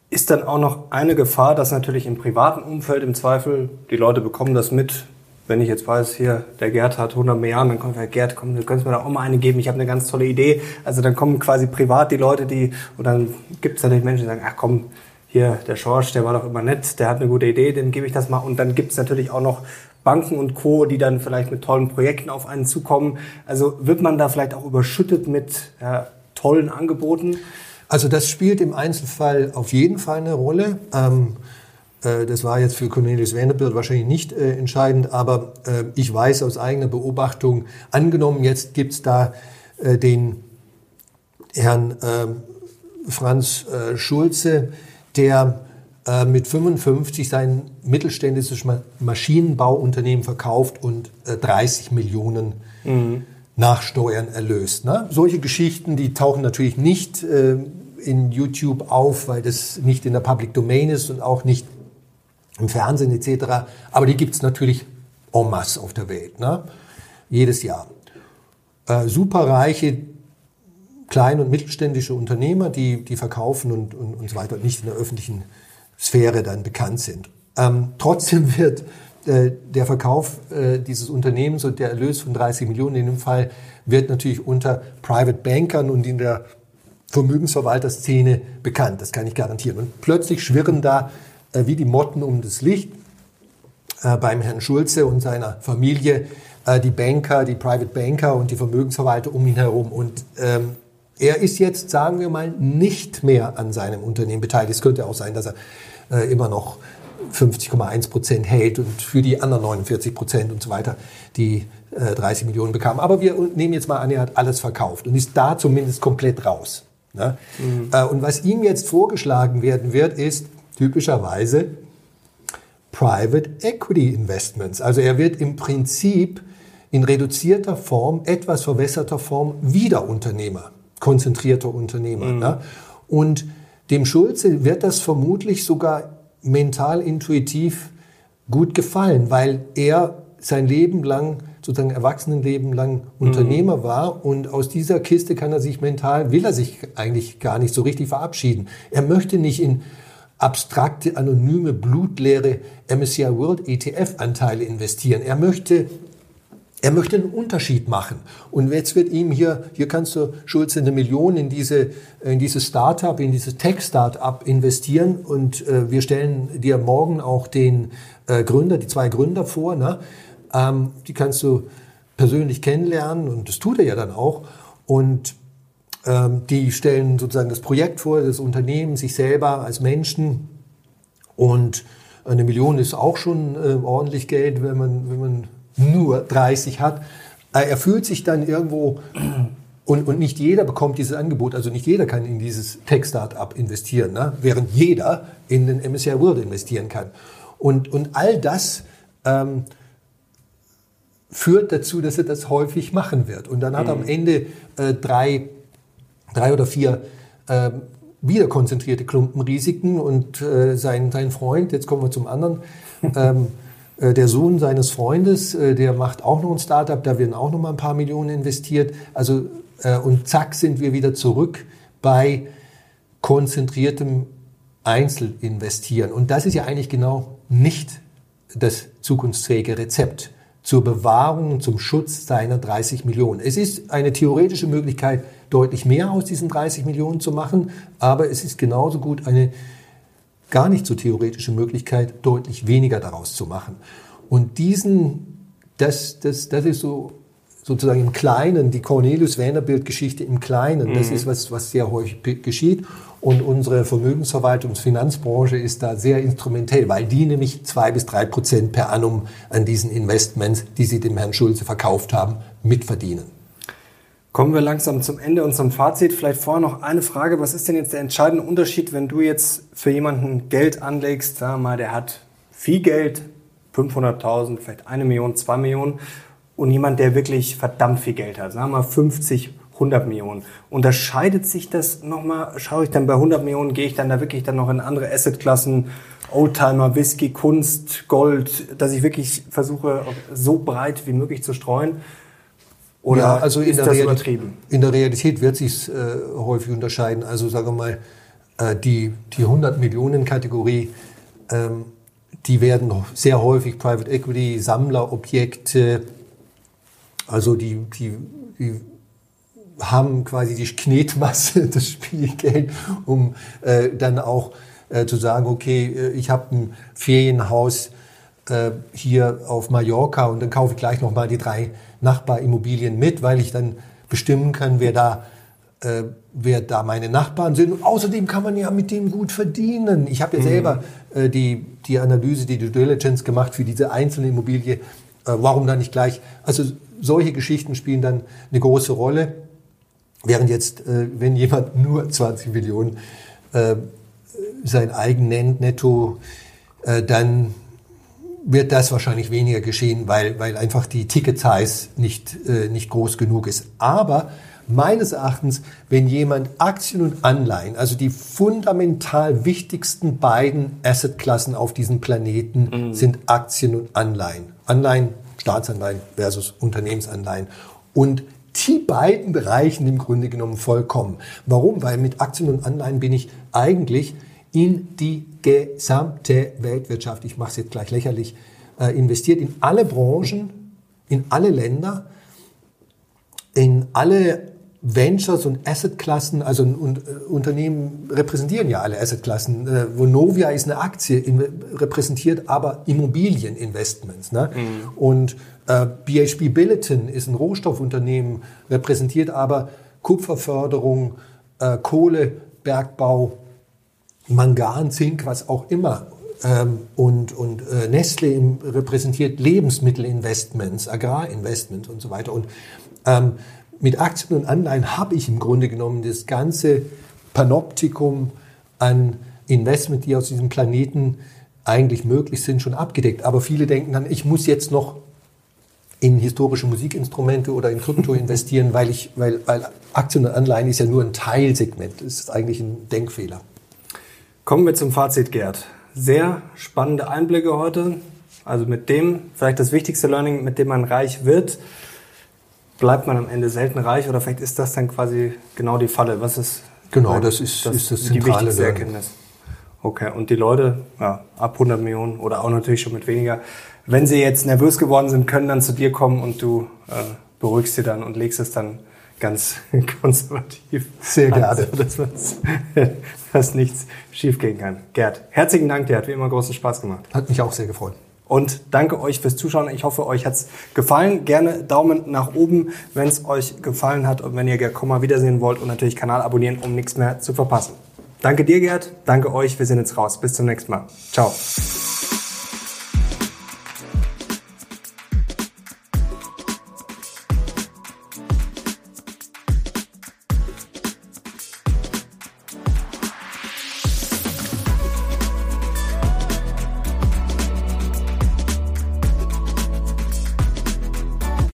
Ist dann auch noch eine Gefahr, dass natürlich im privaten Umfeld im Zweifel die Leute bekommen das mit, wenn ich jetzt weiß, hier, der Gerd hat 100 Milliarden, dann kommt der Gerd, komm, du könntest mir da auch mal eine geben, ich habe eine ganz tolle Idee. Also dann kommen quasi privat die Leute, die, und dann gibt es natürlich Menschen, die sagen, ach komm, hier, der Schorsch, der war doch immer nett, der hat eine gute Idee, dem gebe ich das mal. Und dann gibt es natürlich auch noch Banken und Co., die dann vielleicht mit tollen Projekten auf einen zukommen. Also wird man da vielleicht auch überschüttet mit ja, tollen Angeboten?
Also das spielt im Einzelfall auf jeden Fall eine Rolle. Ähm, äh, das war jetzt für Cornelius Vanderbilt wahrscheinlich nicht äh, entscheidend, aber äh, ich weiß aus eigener Beobachtung, angenommen, jetzt gibt es da äh, den Herrn ähm, Franz äh, Schulze, der äh, mit 55 sein mittelständisches Maschinenbauunternehmen verkauft und 30 Millionen mhm. nach Steuern erlöst. Ne? Solche Geschichten, die tauchen natürlich nicht in YouTube auf, weil das nicht in der Public Domain ist und auch nicht im Fernsehen etc. Aber die gibt es natürlich en masse auf der Welt, ne? jedes Jahr. Äh, superreiche kleine und mittelständische Unternehmer, die, die verkaufen und, und, und so weiter, nicht in der öffentlichen Sphäre dann bekannt sind. Ähm, trotzdem [laughs] wird äh, der Verkauf äh, dieses Unternehmens und der Erlös von 30 Millionen in dem Fall wird natürlich unter Private Bankern und in der Vermögensverwalterszene bekannt. Das kann ich garantieren. Und plötzlich schwirren da wie die Motten um das Licht äh, beim Herrn Schulze und seiner Familie äh, die Banker, die Private Banker und die Vermögensverwalter um ihn herum. Und ähm, er ist jetzt, sagen wir mal, nicht mehr an seinem Unternehmen beteiligt. Es könnte auch sein, dass er äh, immer noch 50,1 Prozent hält und für die anderen 49 Prozent und so weiter die äh, 30 Millionen bekam. Aber wir nehmen jetzt mal an, er hat alles verkauft und ist da zumindest komplett raus. Ne? Mhm. Äh, und was ihm jetzt vorgeschlagen werden wird, ist, typischerweise Private Equity Investments. Also er wird im Prinzip in reduzierter Form, etwas verwässerter Form wieder Unternehmer, konzentrierter Unternehmer. Mhm. Ne? Und dem Schulze wird das vermutlich sogar mental intuitiv gut gefallen, weil er sein Leben lang, sozusagen Erwachsenenleben lang Unternehmer mhm. war und aus dieser Kiste kann er sich mental, will er sich eigentlich gar nicht so richtig verabschieden. Er möchte nicht in abstrakte, anonyme, blutleere MSCI World ETF-Anteile investieren. Er möchte, er möchte einen Unterschied machen. Und jetzt wird ihm hier, hier kannst du, Schulze, eine Million in diese, in dieses Startup, in dieses Tech-Startup investieren. Und äh, wir stellen dir morgen auch den äh, Gründer, die zwei Gründer vor. Ne? Ähm, die kannst du persönlich kennenlernen und das tut er ja dann auch. Und die stellen sozusagen das Projekt vor, das Unternehmen, sich selber als Menschen. Und eine Million ist auch schon äh, ordentlich Geld, wenn man, wenn man nur 30 hat. Äh, er fühlt sich dann irgendwo und, und nicht jeder bekommt dieses Angebot, also nicht jeder kann in dieses Tech-Startup investieren, ne? während jeder in den MSCI World investieren kann. Und, und all das ähm, führt dazu, dass er das häufig machen wird. Und dann hat er am mhm. Ende äh, drei drei oder vier äh, wieder konzentrierte Klumpenrisiken und äh, sein, sein Freund, jetzt kommen wir zum anderen, [laughs] ähm, äh, der Sohn seines Freundes, äh, der macht auch noch ein Startup, da werden auch noch mal ein paar Millionen investiert. Also äh, und zack sind wir wieder zurück bei konzentriertem Einzelinvestieren. Und das ist ja eigentlich genau nicht das zukunftsfähige Rezept zur Bewahrung und zum Schutz seiner 30 Millionen. Es ist eine theoretische Möglichkeit, deutlich mehr aus diesen 30 Millionen zu machen, aber es ist genauso gut eine gar nicht so theoretische Möglichkeit, deutlich weniger daraus zu machen. Und diesen, das, das, das ist so sozusagen im Kleinen, die Cornelius-Vanderbilt-Geschichte im Kleinen, mhm. das ist was, was sehr häufig geschieht. Und unsere Vermögensverwaltungsfinanzbranche ist da sehr instrumentell, weil die nämlich zwei bis drei Prozent per annum an diesen Investments, die sie dem Herrn Schulze verkauft haben, mitverdienen.
Kommen wir langsam zum Ende und zum Fazit. Vielleicht vorher noch eine Frage. Was ist denn jetzt der entscheidende Unterschied, wenn du jetzt für jemanden Geld anlegst, sagen wir mal, der hat viel Geld, 500.000, vielleicht eine Million, zwei Millionen, und jemand, der wirklich verdammt viel Geld hat, sagen wir mal 50, 100 Millionen. Unterscheidet sich das nochmal? Schaue ich dann bei 100 Millionen, gehe ich dann da wirklich dann noch in andere Assetklassen, Oldtimer, Whisky, Kunst, Gold, dass ich wirklich versuche, so breit wie möglich zu streuen?
Oder ja, also ist das übertrieben? In der Realität wird sich äh, häufig unterscheiden. Also sagen wir mal, äh, die, die 100 Millionen Kategorie, ähm, die werden sehr häufig Private Equity, Sammlerobjekte, also die, die, die haben quasi die Knetmasse, [laughs] das Spielgeld, um äh, dann auch äh, zu sagen, okay, äh, ich habe ein Ferienhaus äh, hier auf Mallorca und dann kaufe ich gleich nochmal die drei Nachbarimmobilien mit, weil ich dann bestimmen kann, wer da äh, wer da meine Nachbarn sind. Und außerdem kann man ja mit denen gut verdienen. Ich habe ja mhm. selber äh, die, die Analyse, die Due Diligence gemacht für diese einzelne Immobilie. Äh, warum dann nicht gleich? Also solche Geschichten spielen dann eine große Rolle. Während jetzt, äh, wenn jemand [laughs] nur 20 Millionen äh, sein eigen nennt, netto, äh, dann wird das wahrscheinlich weniger geschehen, weil, weil einfach die Ticket-Size nicht, äh, nicht groß genug ist. Aber meines Erachtens, wenn jemand Aktien und Anleihen, also die fundamental wichtigsten beiden Assetklassen auf diesem Planeten mhm. sind Aktien und Anleihen. Anleihen, Staatsanleihen versus Unternehmensanleihen. Und die beiden Bereichen im Grunde genommen vollkommen. Warum? Weil mit Aktien und Anleihen bin ich eigentlich in die gesamte Weltwirtschaft, ich mache es jetzt gleich lächerlich, äh, investiert in alle Branchen, in alle Länder, in alle Ventures und Assetklassen, also und, äh, Unternehmen repräsentieren ja alle Assetklassen. Äh, Vonovia ist eine Aktie, in, repräsentiert aber Immobilieninvestments. Ne? Mhm. Und äh, BHP Billiton ist ein Rohstoffunternehmen, repräsentiert aber Kupferförderung, äh, Kohle, Bergbau, Mangan, Zink, was auch immer. Ähm, und und äh, Nestle repräsentiert Lebensmittelinvestments, Agrarinvestments und so weiter. Und ähm, mit Aktien und Anleihen habe ich im Grunde genommen das ganze Panoptikum an Investment, die aus diesem Planeten eigentlich möglich sind, schon abgedeckt. Aber viele denken dann, ich muss jetzt noch in historische Musikinstrumente oder in Krypto [laughs] investieren, weil ich, weil, weil Aktien und Anleihen ist ja nur ein Teilsegment. Das ist eigentlich ein Denkfehler.
Kommen wir zum Fazit, Gerd. Sehr spannende Einblicke heute. Also mit dem, vielleicht das wichtigste Learning, mit dem man reich wird bleibt man am Ende selten reich oder vielleicht ist das dann quasi genau die Falle. Was ist
genau das ist das, ist das
die wichtigste Erkenntnis? Okay, und die Leute ja, ab 100 Millionen oder auch natürlich schon mit weniger, wenn sie jetzt nervös geworden sind, können dann zu dir kommen und du äh, beruhigst sie dann und legst es dann ganz [laughs] konservativ.
Sehr gerne. Also,
dass, dass nichts schiefgehen kann. Gerd, herzlichen Dank, dir hat wie immer großen Spaß gemacht.
Hat mich auch sehr gefreut.
Und danke euch fürs Zuschauen. Ich hoffe, euch hat's gefallen. Gerne Daumen nach oben, wenn es euch gefallen hat und wenn ihr Gerd Kommer wiedersehen wollt und natürlich Kanal abonnieren, um nichts mehr zu verpassen. Danke dir, Gerd. Danke euch. Wir sind jetzt raus. Bis zum nächsten Mal. Ciao.